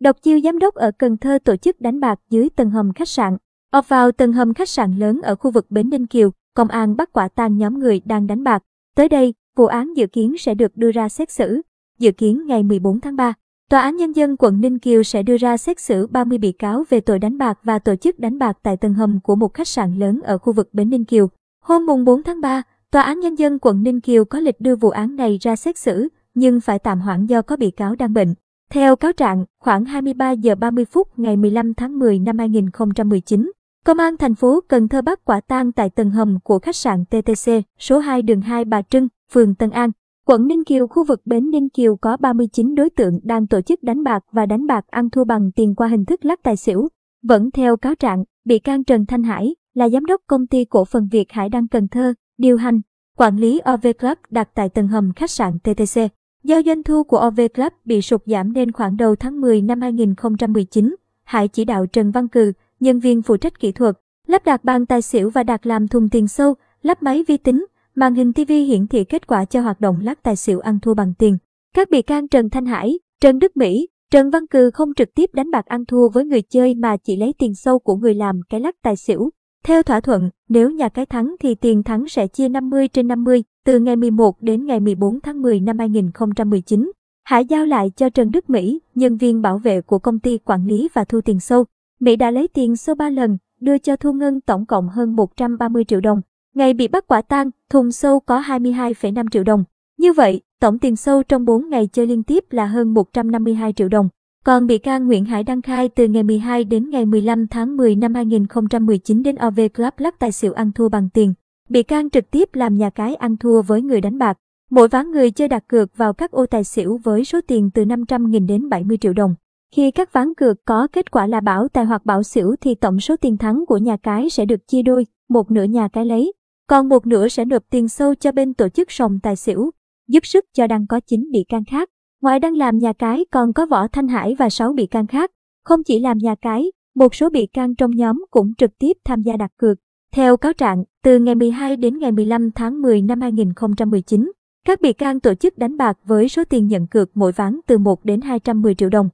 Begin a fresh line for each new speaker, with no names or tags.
Độc chiêu giám đốc ở Cần Thơ tổ chức đánh bạc dưới tầng hầm khách sạn. ập vào tầng hầm khách sạn lớn ở khu vực Bến Ninh Kiều, công an bắt quả tang nhóm người đang đánh bạc. Tới đây, vụ án dự kiến sẽ được đưa ra xét xử. Dự kiến ngày 14 tháng 3, Tòa án Nhân dân quận Ninh Kiều sẽ đưa ra xét xử 30 bị cáo về tội đánh bạc và tổ chức đánh bạc tại tầng hầm của một khách sạn lớn ở khu vực Bến Ninh Kiều. Hôm mùng 4 tháng 3, Tòa án Nhân dân quận Ninh Kiều có lịch đưa vụ án này ra xét xử, nhưng phải tạm hoãn do có bị cáo đang bệnh. Theo cáo trạng, khoảng 23 giờ 30 phút ngày 15 tháng 10 năm 2019, Công an thành phố Cần Thơ bắt quả tang tại tầng hầm của khách sạn TTC, số 2 đường 2 Bà Trưng, phường Tân An, quận Ninh Kiều, khu vực Bến Ninh Kiều có 39 đối tượng đang tổ chức đánh bạc và đánh bạc ăn thua bằng tiền qua hình thức lắc tài xỉu. Vẫn theo cáo trạng, bị can Trần Thanh Hải là giám đốc công ty cổ phần Việt Hải Đăng Cần Thơ, điều hành, quản lý OV Club đặt tại tầng hầm khách sạn TTC. Do doanh thu của OV Club bị sụt giảm nên khoảng đầu tháng 10 năm 2019, Hải chỉ đạo Trần Văn Cừ, nhân viên phụ trách kỹ thuật, lắp đặt bàn tài xỉu và đặt làm thùng tiền sâu, lắp máy vi tính, màn hình TV hiển thị kết quả cho hoạt động lắc tài xỉu ăn thua bằng tiền. Các bị can Trần Thanh Hải, Trần Đức Mỹ, Trần Văn Cừ không trực tiếp đánh bạc ăn thua với người chơi mà chỉ lấy tiền sâu của người làm cái lắc tài xỉu. Theo thỏa thuận, nếu nhà cái thắng thì tiền thắng sẽ chia 50 trên 50, từ ngày 11 đến ngày 14 tháng 10 năm 2019. Hải giao lại cho Trần Đức Mỹ, nhân viên bảo vệ của công ty quản lý và thu tiền sâu. Mỹ đã lấy tiền sâu 3 lần, đưa cho Thu Ngân tổng cộng hơn 130 triệu đồng. Ngày bị bắt quả tang, thùng sâu có 22,5 triệu đồng. Như vậy, tổng tiền sâu trong 4 ngày chơi liên tiếp là hơn 152 triệu đồng. Còn bị can Nguyễn Hải đăng khai từ ngày 12 đến ngày 15 tháng 10 năm 2019 đến OV Club lắc tài xỉu ăn thua bằng tiền. Bị can trực tiếp làm nhà cái ăn thua với người đánh bạc. Mỗi ván người chơi đặt cược vào các ô tài xỉu với số tiền từ 500.000 đến 70 triệu đồng. Khi các ván cược có kết quả là bảo tài hoặc bảo xỉu thì tổng số tiền thắng của nhà cái sẽ được chia đôi, một nửa nhà cái lấy, còn một nửa sẽ nộp tiền sâu cho bên tổ chức sòng tài xỉu, giúp sức cho đang có 9 bị can khác. Ngoài đang làm nhà cái còn có Võ Thanh Hải và 6 bị can khác. Không chỉ làm nhà cái, một số bị can trong nhóm cũng trực tiếp tham gia đặt cược. Theo cáo trạng, từ ngày 12 đến ngày 15 tháng 10 năm 2019, các bị can tổ chức đánh bạc với số tiền nhận cược mỗi ván từ 1 đến 210 triệu đồng.